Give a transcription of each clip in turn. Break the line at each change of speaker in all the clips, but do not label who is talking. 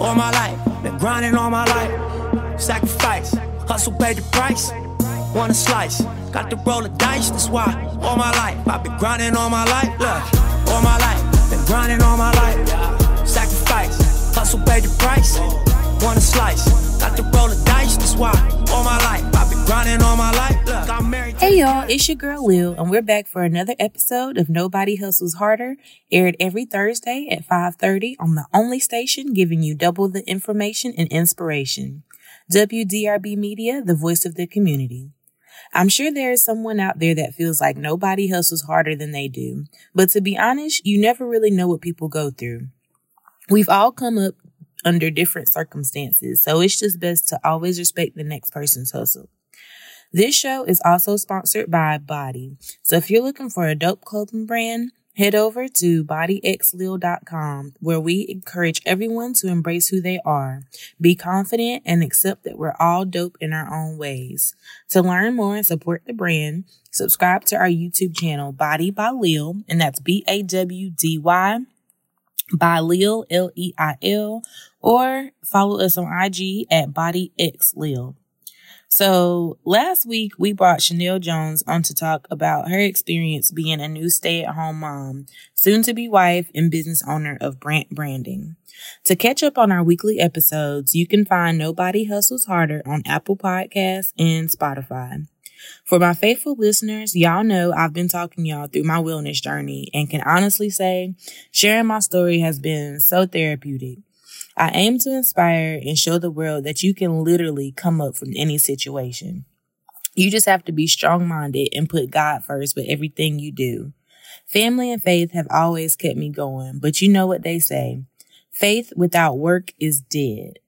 all my life. Been grinding all my life. Sacrifice, hustle paid the price. Want a slice, got to roll the dice. That's why all my life I've been grinding all my life. Look, all my life, been grinding all my life. Sacrifice, hustle paid the price. Want a slice, got to roll the dice. That's why all my life I've been grinding all my life. Look, I'm married.
Hey y'all, it's your girl Leil, and we're back for another episode of Nobody Hustles Harder, aired every Thursday at 5:30 on the only station giving you double the information and inspiration. WDRB Media, the voice of the community. I'm sure there is someone out there that feels like nobody hustles harder than they do, but to be honest, you never really know what people go through. We've all come up under different circumstances, so it's just best to always respect the next person's hustle. This show is also sponsored by Bawdy. So if you're looking for a dope clothing brand, head over to bawdyxleil.com where we encourage everyone to embrace who they are, be confident, and accept that we're all dope in our own ways. To learn more and support the brand, subscribe to our YouTube channel, Bawdy by Leil, and that's B A W D Y by Leil, L E I L, or follow us on IG at BawdyXLeil. So last week we brought Chanel Jones on to talk about her experience being a new stay-at-home mom, soon to be wife and business owner of Brant Branding. To catch up on our weekly episodes, you can find Nobody Hustles Harder on Apple Podcasts and Spotify. For my faithful listeners, y'all know I've been talking y'all through my wellness journey and can honestly say sharing my story has been so therapeutic. I aim to inspire and show the world that you can literally come up from any situation. You just have to be strong minded and put God first with everything you do. Family and faith have always kept me going, but you know what they say faith without work is dead.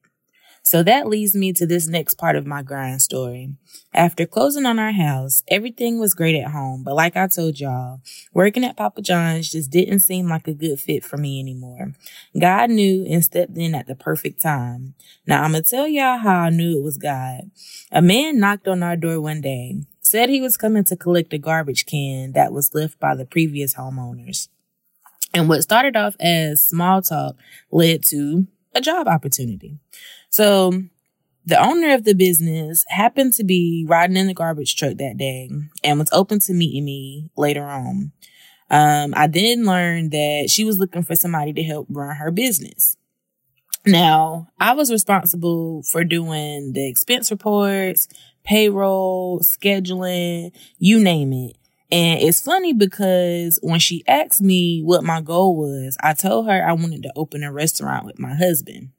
So that leads me to this next part of my grind story. After closing on our house, everything was great at home, but like I told y'all, working at Papa John's just didn't seem like a good fit for me anymore. God knew and stepped in at the perfect time. Now I'm gonna tell y'all how I knew it was God. A man knocked on our door one day, said he was coming to collect a garbage can that was left by the previous homeowners. And what started off as small talk led to a job opportunity. So the owner of the business happened to be riding in the garbage truck that day and was open to meeting me later on. Um, I then learned that she was looking for somebody to help run her business. Now, I was responsible for doing the expense reports, payroll, scheduling, you name it. And it's funny because when she asked me what my goal was, I told her I wanted to open a restaurant with my husband.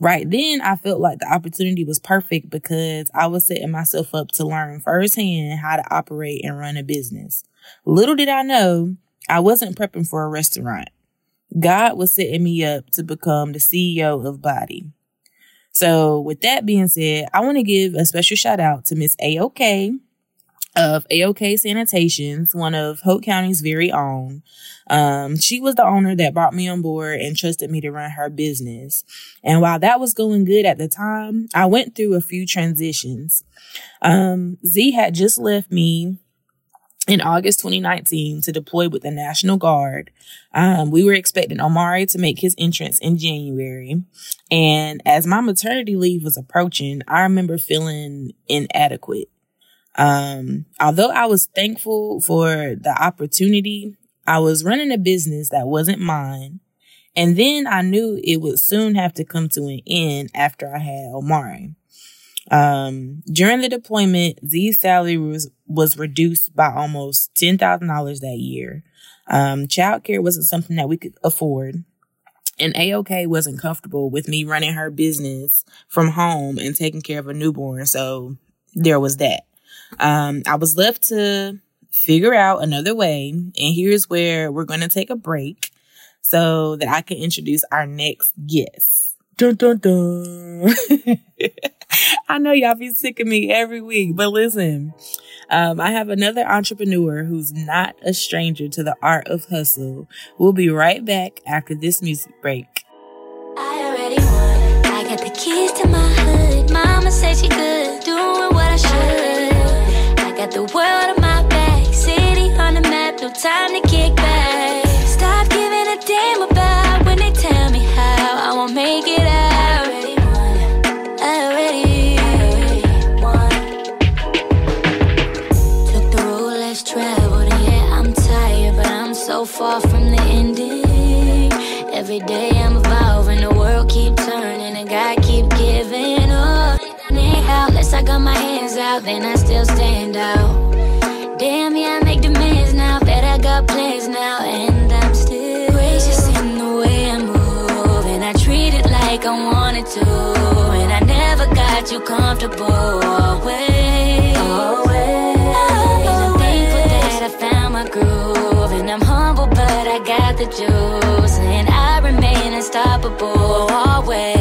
Right then, I felt like the opportunity was perfect because I was setting myself up to learn firsthand how to operate and run a business. Little did I know, I wasn't prepping for a restaurant. God was setting me up to become the CEO of Bawdy. So, with that being said, I want to give a special shout out to Miss AOK of AOK Sanitations, one of Hoke County's very own. Um, she was the owner that brought me on board and trusted me to run her business. And while that was going good at the time, I went through a few transitions. Um, Z had just left me in August 2019 to deploy with the National Guard. Um, we were expecting Omari to make his entrance in January. And as my maternity leave was approaching, I remember feeling inadequate. Um, although I was thankful for the opportunity, I was running a business that wasn't mine. And then I knew it would soon have to come to an end after I had Omari. Um, during the deployment, Z's salary was, was reduced by almost $10,000 that year. Um, childcare wasn't something that we could afford. And AOK wasn't comfortable with me running her business from home and taking care of a newborn. So there was that. Um, I was left to figure out another way. And here's where we're going to take a break so that I can introduce our next guest. Dun, dun, dun. I know y'all be sick of me every week, but listen, um, I have another entrepreneur who's not a stranger to the art of hustle. We'll be right back after this music break.
I already won. I got the keys to my hood. Mama said she time to got you comfortable. Always. Always. And I'm thankful that I found my groove. And I'm humble, but I got the juice. And I remain unstoppable. Always.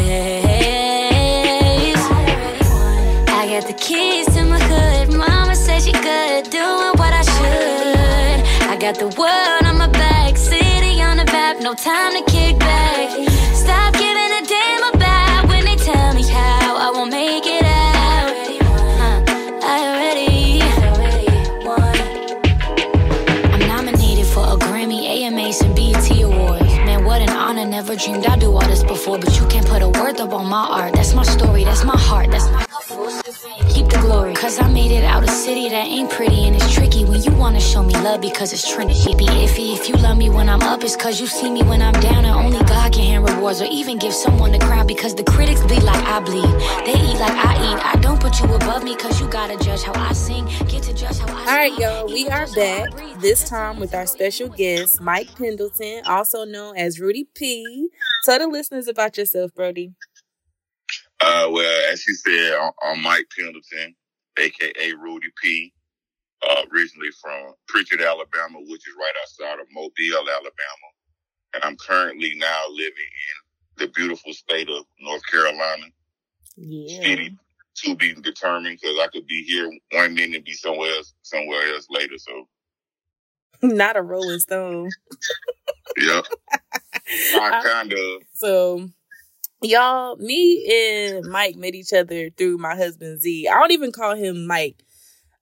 I got the keys to my hood. Mama said she good, doing what I should. I got the world on my back, city on the map, no time my art. That's my story, that's my heart, that's my Keep the glory, cause I made it out a city that ain't pretty and it's tricky when you wanna show me love because it's trendy. Be iffy if you love me when I'm up, it's cause you see me when I'm down, and only God can hand rewards or even give someone the crown because the critics bleed like I bleed. They eat like I eat. I don't put you above me cause you gotta judge how I sing, get to judge how I
All right, y'all, we are
judge how I
back. This time with our special guest, Mike Pendleton, also known as Rudey P. Tell the listeners about yourself, Brody.
Uh, well, as she said, I'm, I'm Mike Pendleton, aka Rudey P. Uh, originally from Prichard, Alabama, which is right outside of Mobile, Alabama, and I'm currently now living in the beautiful state of North Carolina.
Yeah.
City to be determined because I could be here one minute and be somewhere else, somewhere else later. So,
Not a Rolling Stone.
yeah,
I-
kind of.
So, y'all, me and Mike met each other through my husband Z. I don't even call him Mike.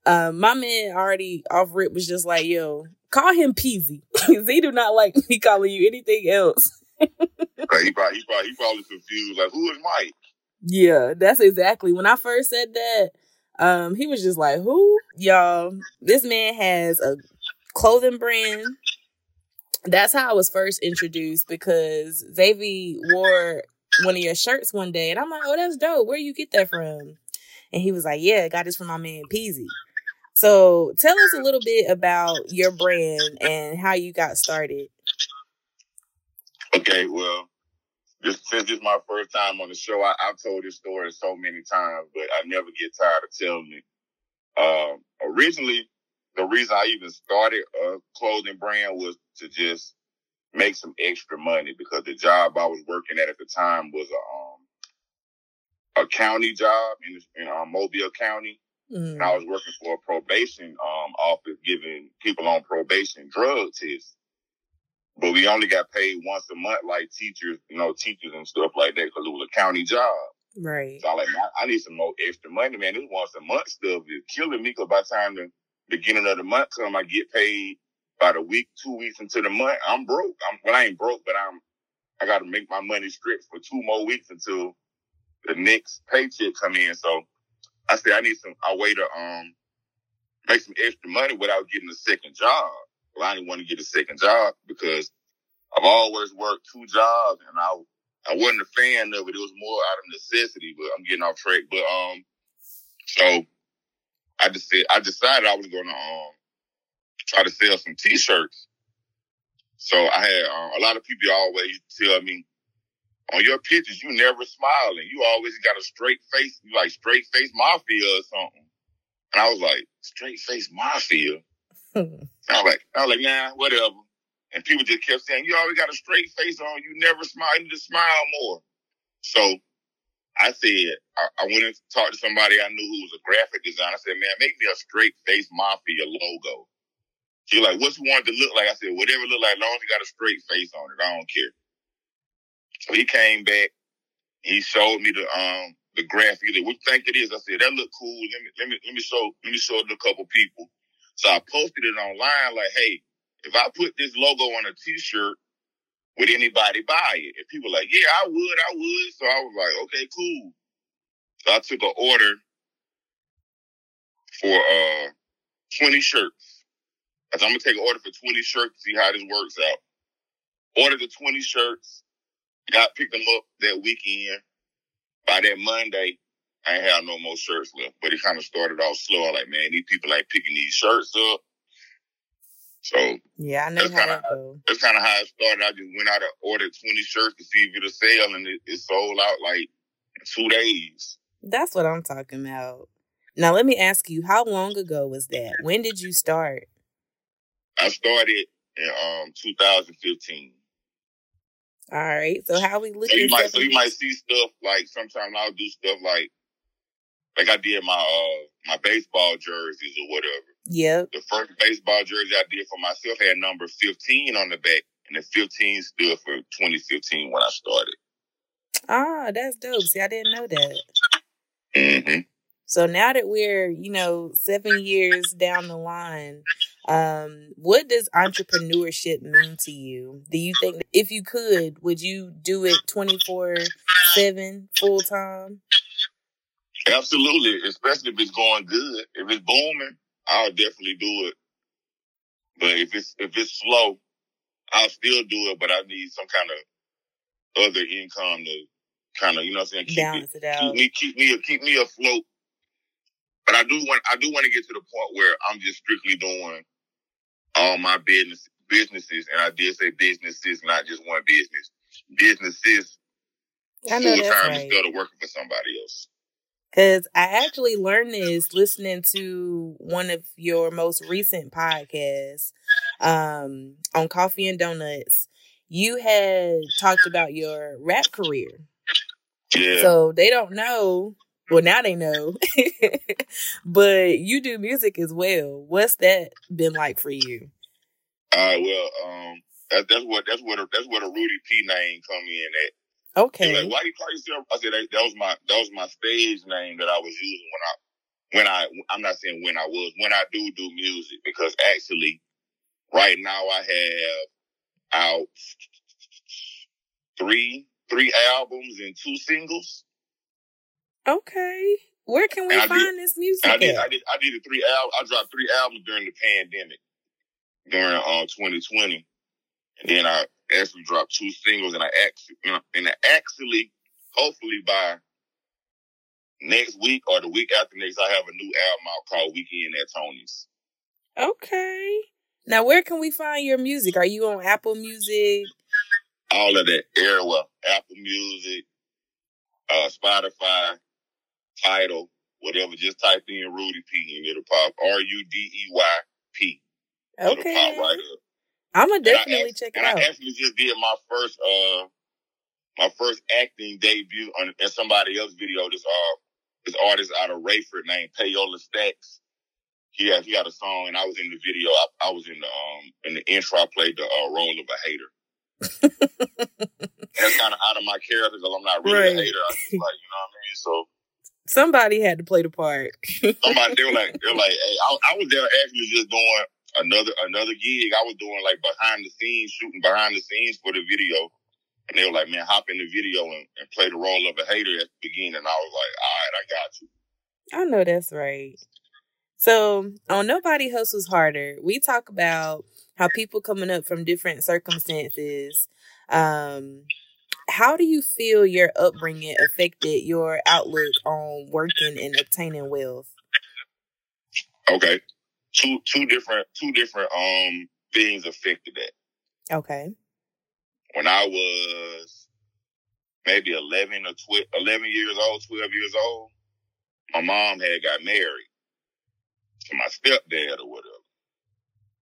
Um, my man already off rip was just like, yo, call him Peasy. Z do not like me calling you anything else.
He probably, he probably, he probably confused. Like, who is Mike?
Yeah, that's exactly when I first said that. Um, he was just like, "Who, y'all? This man has a clothing brand." That's how I was first introduced because Xavier wore one of your shirts one day, and I'm like, "Oh, that's dope. Where you get that from?" And he was like, "Yeah, I got this from my man Peasy." So, tell us a little bit about your brand and how you got started.
Okay, well, this since this is my first time on the show, I, I've told this story so many times, but I never get tired of telling it. Um, originally, the reason I even started a clothing brand was to just make some extra money because the job I was working at at the time was a um a county job in in um, Mobile County,
Mm.
and I was working for a probation um office giving people on probation drug tests but we only got paid once a month, like teachers, you know, teachers and stuff like that, because it was a county job.
Right.
So I like, I, I need some more extra money, man. This once a month stuff is killing me, because by the time the beginning of the month come, I get paid by the week, two weeks into the month. I'm broke. I'm well, I ain't broke, but I'm I got to make my money stretch for two more weeks until the next paycheck come in. So I said I need some a way to um make some extra money without getting a second job. Well, I didn't want to get a second job because I've always worked two jobs and I I wasn't a fan of it. It was more out of necessity, but I'm getting off track. But um so I just said I decided I was gonna um try to sell some t shirts. So I had um, a lot of people always tell me on your pictures you never smiling. You always got a straight face, you like straight face mafia or something. And I was like, straight face mafia. I was like, I was like, nah, whatever. And people just kept saying, you always got a straight face on. You never smile. You need to smile more. So I said, I, I went and talked to somebody I knew who was a graphic designer. I said, man, make me a straight face mafia logo. She like, what's you want to look like? I said, whatever it look like, as long as you got a straight face on it. I don't care. So he came back. He showed me the um the graphic. He said, what you think it is? I said, that look cool. Let me let me let me show let me show it to a couple people. So I posted it online like, hey, if I put this logo on a t-shirt, would anybody buy it? And people were like, yeah, I would, I would. So I was like, okay, cool. So I took an order for uh 20 shirts. I said, I'm gonna take an order for 20 shirts to see how this works out. Ordered the 20 shirts. got picked them up that weekend. By that Monday, I ain't have no more shirts left. But it kind of started off slow. i Like, man, these people like picking these shirts up. So
yeah, I know
that's
how
kind
that
of that's kind of how it started. I just went out and ordered twenty shirts to see if it'll sell, and it, it sold out like in two days.
That's what I'm talking about. Now let me ask you, how long ago was that? When did you start?
I started in um 2015.
All right. So how we
So you might so you might see stuff like sometimes I'll do stuff like like I did my uh my baseball jerseys or whatever.
Yeah.
The first baseball jersey I did for myself had number 15 on the back, and the 15 stood for 2015 when I started.
Ah, that's dope. See, I didn't know that.
hmm
So now that we're, you know, seven years down the line, um, what does entrepreneurship mean to you? Do you think if you could, would you do it 24 7 full time?
Absolutely, especially if it's going good. If it's booming, I'll definitely do it. But if it's if it's slow, I'll still do it. But I need some kind of other income to kind of you know what I'm saying keep it
Balance it
keep
out.
me keep me keep me afloat. But I do want I do want to get to the point where I'm just strictly doing all my business businesses, and I did say businesses, not just one business. Businesses full time
right.
instead of working for somebody else.
Because I actually learned this listening to one of your most recent podcasts um, on Coffee and Donuts. You had talked about your rap career.
Yeah.
So they don't know. Well, now they know. but you do music as well. What's that been like for you?
Right. Well, um, that, that's what that's what that's what a Rudey P name come in at.
Okay.
like, why you call yourself? I said that, that was my that was my stage name that I was using when I when I I'm not saying when I was when I do do music because actually right now I have out three three albums and two singles.
Okay. Where can we
And I did-
find this music
I did? I did I did a three al I dropped three albums during the pandemic during uh 2020, and then I actually dropped two singles, and I actually you know, and I actually hopefully by next week or the week after next, I have a new album out called Weekend at Tony's.
Okay. Now, where can we find your music? Are you on Apple Music?
All of that everywhere, Apple Music, uh, Spotify, Tidal, whatever. Just type in Rudey P and it'll pop. R U D E Y P. It'll
Okay.
pop right up.
I'm gonna definitely
act-
check it
and
out.
I actually just did my first uh my first acting debut on in somebody else's video. This uh this artist out of Raeford named Payola Stacks. He had he got a song and I was in the video. I, I was in the um in the intro. I played the uh, role of a hater. That's kind of out of my character because I'm not really
Right.
a hater. I just like you know what I mean. So
Somebody had to play the part.
somebody they were like they were like hey, I, I was there actually just doing another another gig. I was doing like behind the scenes shooting behind the scenes for the video. And they were like, man, hop in the video and, and play the role of a hater at the beginning. And I was like, all right, I got you.
I know that's right. So on Nobody Hustles Harder, we talk about how people coming up from different circumstances. Um, how do you feel your upbringing affected your outlook on working and obtaining wealth?
Okay. Two two different two different um things affected that.
Okay.
When I was maybe eleven or 12, 11 years old, twelve years old, my mom had got married to my stepdad or whatever.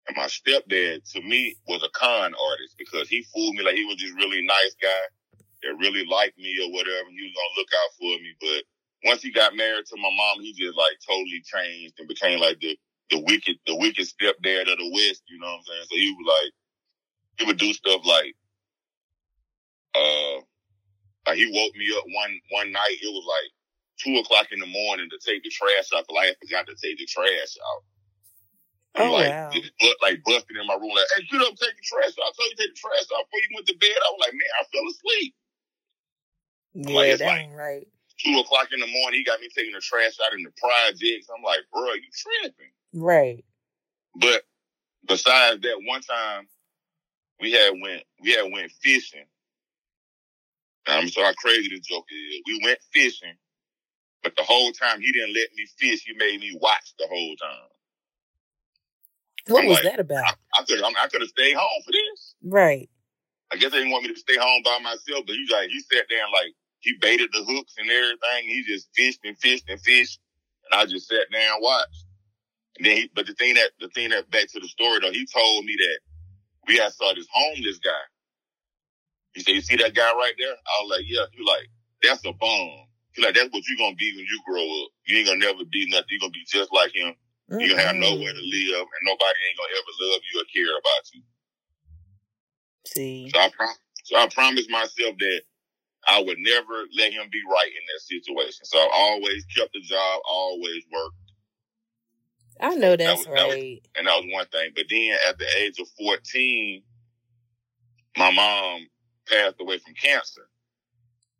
And my stepdad to me was a con artist because he fooled me like he was this really nice guy that really liked me or whatever. and He was gonna look out for me. But once he got married to my mom, he just like totally changed and became like the the wicked the wicked stepdad of the West, you know what I'm saying? So he was like he would do stuff like uh like he woke me up one one night, it was like two o'clock in the morning to take the trash out because I had forgot to take the trash out. I'm
Oh,
like,
wow.
just like busted in my room, like, hey, get up, take the trash out. I told you to take the trash out before you went to bed. I was like, man, I fell asleep.
Yeah,
Like, it's like-
right.
Two o'clock in the morning, he got me taking the trash out in the projects. I'm like, bro, you tripping.
Right.
But besides that, one time we had went we had went fishing, I'm so how crazy this joke is. We went fishing, but the whole time he didn't let me fish. He made me watch the whole time.
What
I'm
was
like,
that about?
I, I could I could have stayed home for this.
Right.
I guess they didn't want me to stay home by myself, but he like he sat there and like he baited the hooks and everything. He just fished and fished and fished, and I just sat there and watched. And then, he, but the thing that the thing that back to the story though, he told me that we had saw this homeless guy. He said, "You see that guy right there?" I was like, "Yeah." He was like, "That's a bum." He like, "That's what you're gonna be when you grow up. You ain't gonna never be nothing. You're gonna be just like him. You gonna have nowhere to live, and nobody ain't gonna ever love you or care about you."
See.
So I, prom- so I promised myself that I would never let him be right in that situation. So I always kept the job, always worked,
I know that's
was- that was-
right.
and that was one thing. But then at the age of 14, my mom passed away from cancer.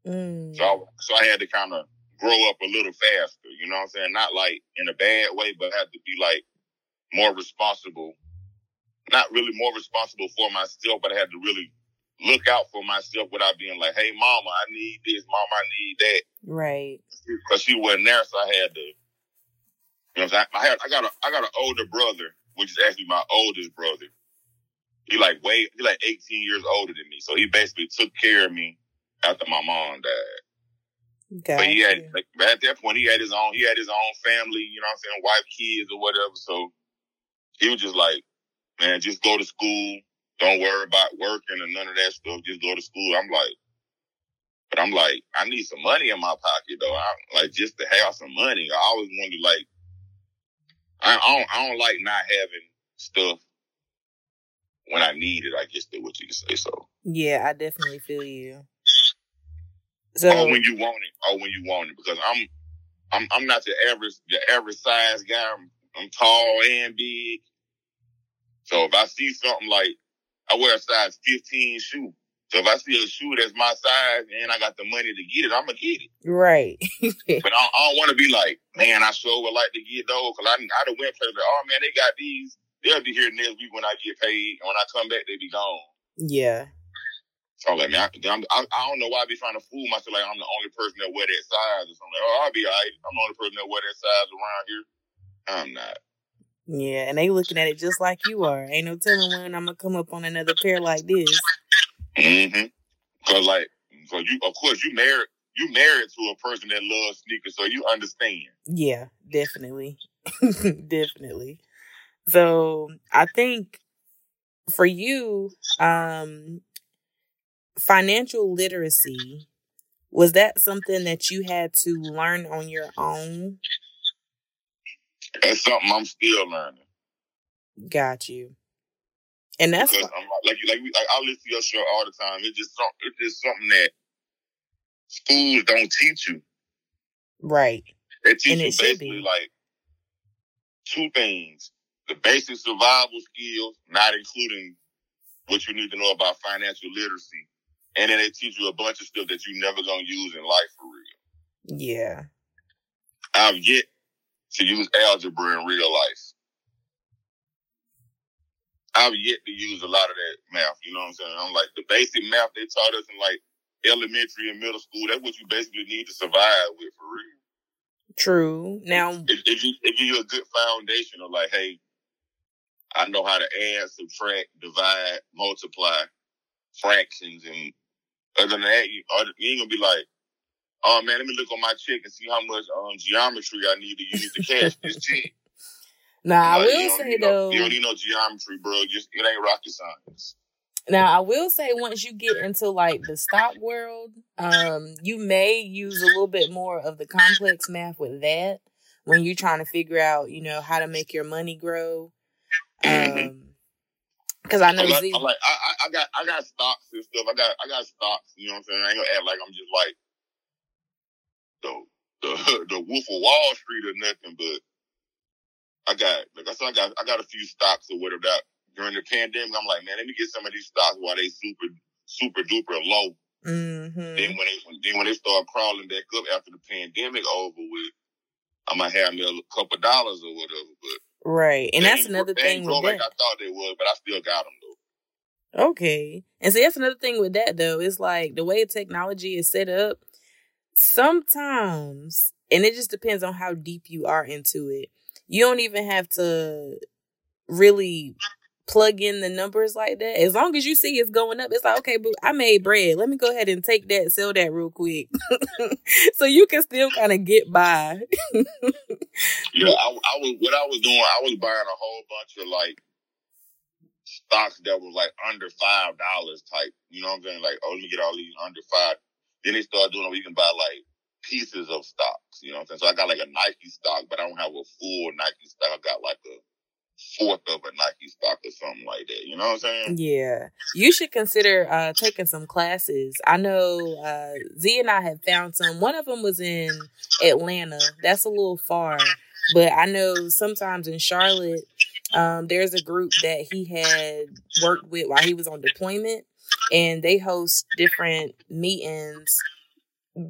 Mm.
So I, so I had to kind of grow up a little faster, you know what I'm saying? Not like in a bad way, but had to be like more responsible. Not really more responsible for myself, but I had to really look out for myself without being like, hey, mama, I need this. Mama, I need that.
Right.
Because she wasn't there, so I had to, you know what I'm saying? I, had, I, got a, I got an older brother, which is actually my oldest brother. He like way, he like 18 years older than me. So he basically took care of me after my mom died.
Got
But he had, like, at that point, he had his own, he had his own family, you know what I'm saying, wife, kids or whatever. So he was just like, man, just go to school. Don't worry about working or none of that stuff. Just go to school. I'm like, but I'm like, I need some money in my pocket though. I like just to have some money. I always wanted like, I, I don't, I don't like not having stuff when I need it. I guess that's what you can say. So,
Yeah, I definitely feel you. So
or when you want it, or when you want it, because I'm, I'm, I'm not the average, the average size guy. I'm, I'm tall and big. So if I see something like, I wear a size 15 shoe. So if I see a shoe that's my size and I got the money to get it, I'm gonna get it.
right.
But I, I don't want to be like, man, I sure would like to get those because I, I done went places like, oh man, they got these. They'll be here next week when I get paid. And when I come back, they be gone.
yeah.
So I'm like, man, I, I'm, I, I don't know why I be trying to fool myself like I'm the only person that wear that size or something. Like, oh, I'll be all right. I'm the only person that wear that size around here. I'm not.
Yeah, and they looking at it just like you are. Ain't no telling when I'm gonna come up on another pair like this.
Mm-hmm. Cause like, cause you, of course, you married, you married to a person that loves sneakers, so you understand.
Yeah, definitely. definitely. So I think for you, um financial literacy, was that something that you had to learn on your own?
That's something I'm still learning.
Got you. And that's
because I'm like, like, like, we- like I listen to your show all the time. It's just, it's just something that schools don't teach you.
right.
They teach you basically like two things: the basic survival skills, not including what you need to know about financial literacy, and then they teach you a bunch of stuff that you never gonna use in life for real.
Yeah.
I've yet to use algebra in real life. I've yet to use a lot of that math. You know what I'm saying? I'm like the basic math they taught us in like elementary and middle school. That's what you basically need to survive with for real.
True. Now
It, it, it gives you a good foundation of like, hey, I know how to add, subtract, divide, multiply, fractions, and other than that, you, you ain't gonna be like, oh man, let me look on my check and see how much um geometry I need to use to cash this check.
now I
Like,
will say
no-
though
you don't need no geometry, bro. Just it ain't rocket science.
Now I will say once you get into like the stock world, um, you may use a little bit more of the complex math with that when you're trying to figure out, you know, how to make your money grow.
Mhm.
Um, because I know
I'm like,
Z,
I'm like I, I, I got I got stocks and stuff. I got I got stocks. You know what I'm saying? I ain't gonna act like I'm just like the the the Wolf of Wall Street or nothing, but I got like I said, I got I got a few stocks or whatever that during the pandemic. I'm like, man, let me get some of these stocks while they super super duper low.
hmm
Then when they then when they start crawling back up after the pandemic over with, I might have me a couple dollars or whatever. But
right, and that's another thing with
like
that.
I thought they would, but I still got them though.
Okay. And see, that's another thing with that though. It's like the way technology is set up, sometimes, and it just depends on how deep you are into it. You don't even have to really plug in the numbers like that. As long as you see it's going up, it's like, okay, but I made bread. Let me go ahead and take that, sell that real quick. so you can still kind of get by.
yeah, I, I was what I was doing, I was buying a whole bunch of like stocks that was like under five dollars type. You know what I'm saying? Like, oh, let me get all these under five. Then they started doing where you can buy like pieces of stocks. You know what I'm saying? So I got like a Nike stock, but I don't have a full Nike stock. I got like a fourth of a Nike stock or something like that. You know what I'm saying?
Yeah. You should consider uh, taking some classes. I know uh, Z and I have found some. One of them was in Atlanta. That's a little far. But I know sometimes in Charlotte, um, there's a group that he had worked with while he was on deployment, and they host different meetings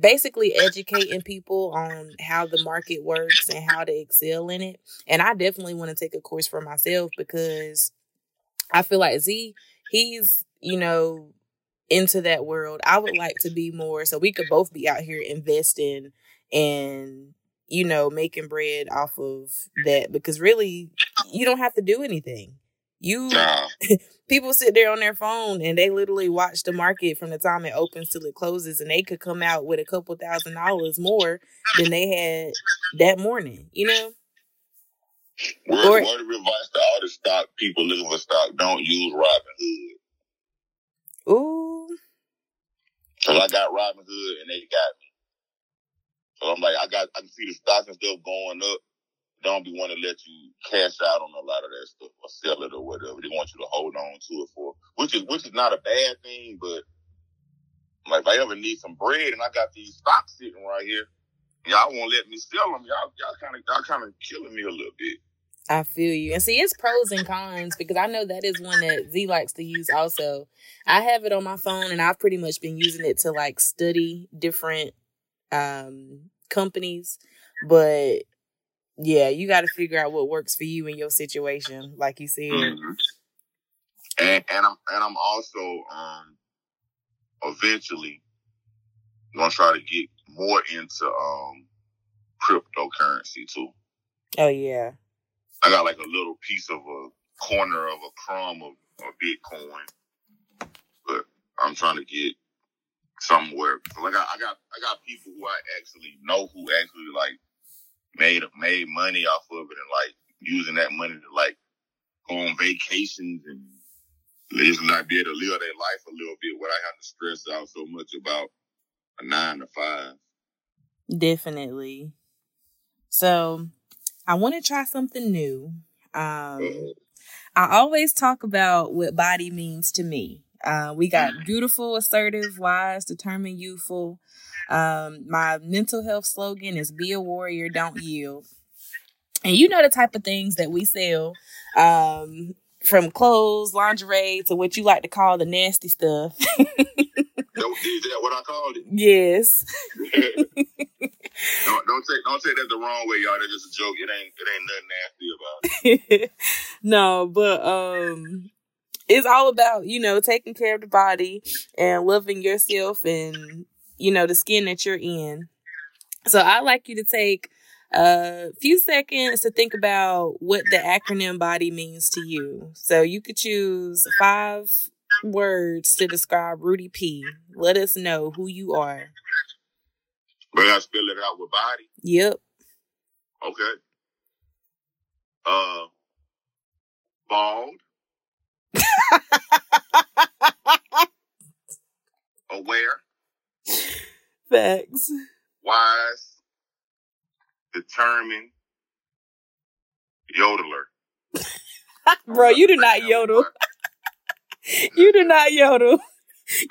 basically educating people on how the market works and how to excel in it. And I definitely want to take a course for myself because I feel like Z, he's, you know, into that world. I would like to be more so we could both be out here investing and you know making bread off of that because really you don't have to do anything. You people sit there on their phone and they literally watch the market from the time it opens till it closes, and they could come out with a couple thousand dollars more than they had that morning. You know.
Word, or, word of advice to all the stock people looking for stock: don't use Robinhood.
Ooh.
Cause I got Robinhood and they got me. So I'm like, I got, I can see the stocks and stuff going up don't be want to let you cash out on a lot of that stuff or sell it or whatever. They want you to hold on to it for, which is which is not a bad thing, but like if I ever need some bread and I got these stocks sitting right here, y'all won't let me sell them. Y'all y'all kind of y'all kind of killing me a little bit.
I feel you. And see, it's pros and cons because I know that is one that Z likes to use also. I have it on my phone and I've pretty much been using it to like study different um companies. But yeah, you got to figure out what works for you in your situation, like you said. Mm-hmm.
And, and I'm and I'm also um eventually gonna try to get more into um cryptocurrency too.
Oh yeah.
I got like a little piece of a corner of a crumb of, of Bitcoin, but I'm trying to get somewhere. Like I, I got I got people who I actually know who actually like made made money off of it and like using that money to like go on vacations and just not be able to live their life a little bit without having to stress out so much about a nine to five.
Definitely. So I want to try something new. Um, I always talk about what bawdy means to me. Uh, we got mm. beautiful, assertive, wise, determined, youthful. Um, my mental health slogan is be a warrior, don't yield. And you know the type of things that we sell. Um, from clothes, lingerie to what you like to call the nasty stuff.
don't is that what I called it?
Yes.
don't, don't take don't take that the wrong way, y'all. That's just a joke. It ain't it ain't nothing nasty about it.
no, but um it's all about, you know, taking care of the body and loving yourself and you know, the skin that you're in. So I'd like you to take a few seconds to think about what the acronym bawdy means to you. So you could choose five words to describe Rudey P. Let us know who you are.
But I spell it out with bawdy.
Yep.
Okay. Uh, bald.
Facts.
Wise, determined, yodeler.
Bro, you do not yodel. you do not yodel.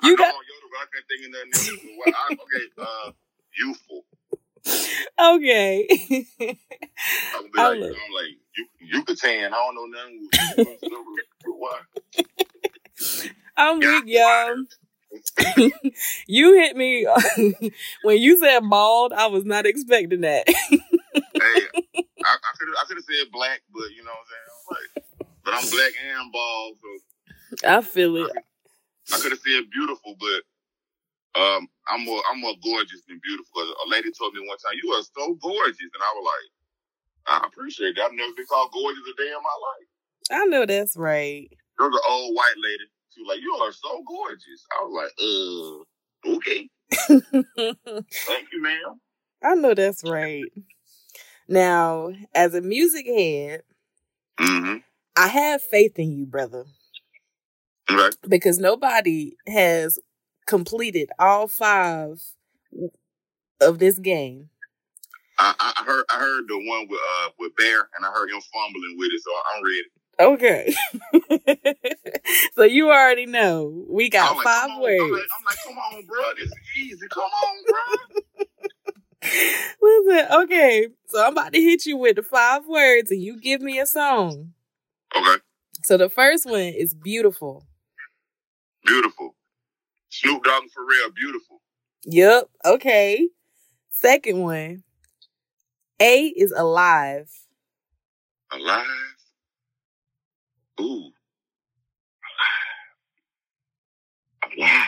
You I got yodel, but I can't think of nothing else. I, okay, uh, youthful.
Okay.
I'm, like, I'm like, you, you could tan. I don't know nothing. What?
I'm weak, y'all. you hit me when you said bald. I was not expecting that.
hey, I, I could I could have said black, but you know what I'm saying. Like, but I'm black and bald, so
I feel it.
I could have said beautiful, but um, I'm more I'm more gorgeous than beautiful. A lady told me one time, "You are so gorgeous," and I was like, "I appreciate that. I've never been called gorgeous a day in my life."
I know that's right.
There was an old white lady. Was like, "You are so gorgeous." I was like, "Uh, okay." Thank you, ma'am.
I know that's right. Now, as a music head,
Mm-hmm.
I have faith in you, brother,
Right.
because nobody has completed all five of this game.
I, I heard I heard the one with uh with Bear, and I heard him fumbling with it, so I'm ready.
Okay. so you already know we got
like,
five
on.
words.
I'm like, I'm like, come on, bro. This is easy. Come on, bro.
Listen, okay. So I'm about to hit you with the five words and you give me a song.
okay.
So the first one is beautiful.
Beautiful. Snoop Dogg for real. beautiful.
Yep. Okay. Second one. A is alive.
Alive. Ooh. Alive. Alive.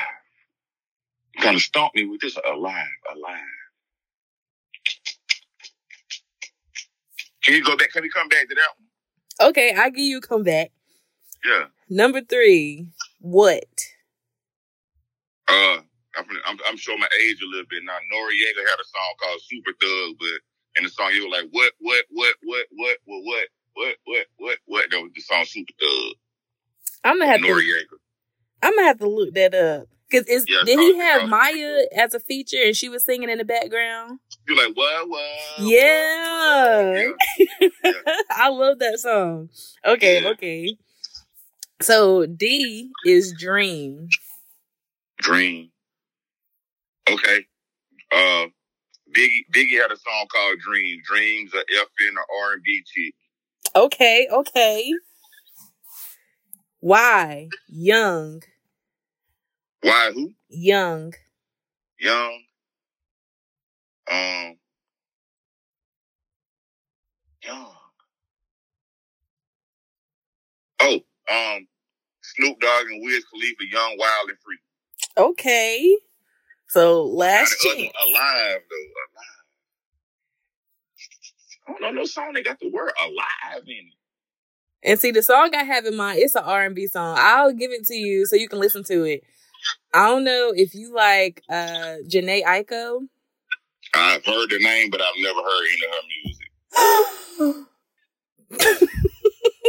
You kind of stumped me with this. Alive. Alive. Can you go back? Can we come back to that one?
Okay, I give you a comeback.
Yeah.
Number three. What?
Uh, I'm, I'm, I'm showing my age a little bit now. Noreaga had a song called Super Thug, but in the song he was like, what, what, what, what, what, what, what, what, what, what, what? That was the song Super Thug.
I'm gonna have to. I'm gonna have to look that up. Cause is
Yeah,
did he have Maya as a feature and she was singing in the background?
You're like, what, what?
Yeah.
Yeah.
I love that song. Okay,
Yeah.
okay. So D is dream.
Dream. Okay. Uh, Biggie, Biggie had a song called Dream. Dreams are effing the R&B chick.
Okay, okay. Y young,
Why, who?
young.
Young. Um. Young. Oh, um, Snoop Dogg and Wiz Khalifa, Young, Wild, and Free.
Okay. So last chance.
Alive, though. Alive. I don't know no song that got the word alive in it.
And see, the song I have in mind, it's an R and B song. I'll give it to you so you can listen to it. I don't know if you like uh Jhené Aiko.
I've heard the name, but I've never heard any of her music.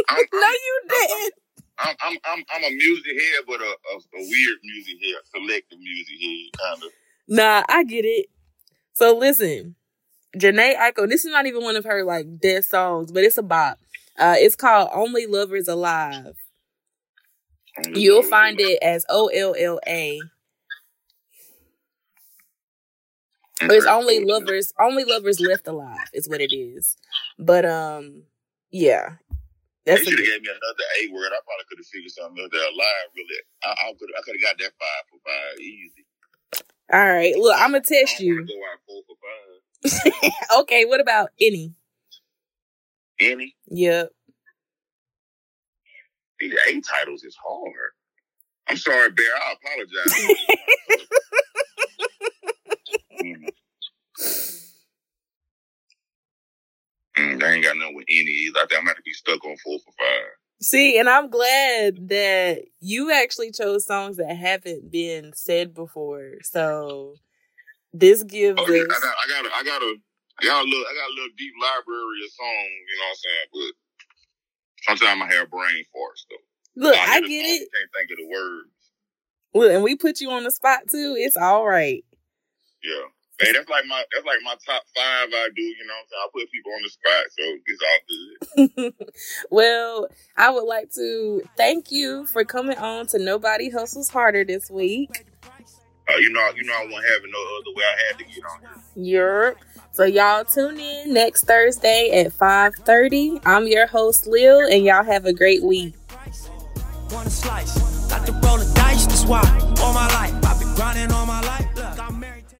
I'm,
no, you didn't.
I'm, I'm, I'm, I'm a music head, but a, a, a weird music head, selective music head, kind of.
Nah, I get it. So listen, Jhené Aiko. This is not even one of her like dead songs, but it's a bop. Uh, it's called "Only Lovers Alive." You'll find it as O L L A. It's only lovers, only lovers left alive is what it is. But um, yeah, that's They
should have gave me another A word. I probably could have figured something else. They're alive, really. I, I could, I could have got that five for five easy.
all right. Look, I'm gonna test you.
Go out four for five.
okay, what about any?
Any
Yep.
these A titles is hard. I'm sorry, Bear. I apologize. Mm. Mm, I ain't got nothing with any either. I think I'm have to be stuck on four for five.
See, and I'm glad that you actually chose songs that haven't been said before. So this gives
Oh, yeah, I got, I got, a, I got a, I got a little, I got a little deep library of songs. You know what I'm saying? But sometimes I have brain farts though.
Look,
hear
I get
song,
it.
Can't think of the words.
Look, and we put you on the spot too. It's all right.
Yeah. Hey, that's like my that's like my top five I do, you know what I'm saying? I put people on the spot, so it's all good.
well, I would like to thank you for coming on to Nobody Hustles Harder this week.
Uh, you know you know I won't have it no other way I had to get on here.
Europe. So y'all tune in next Thursday at 5:30. I'm your host Leil and y'all have a great week.
Want a slice? Got to roll the dice, that's why all my life I've been grinding all my life.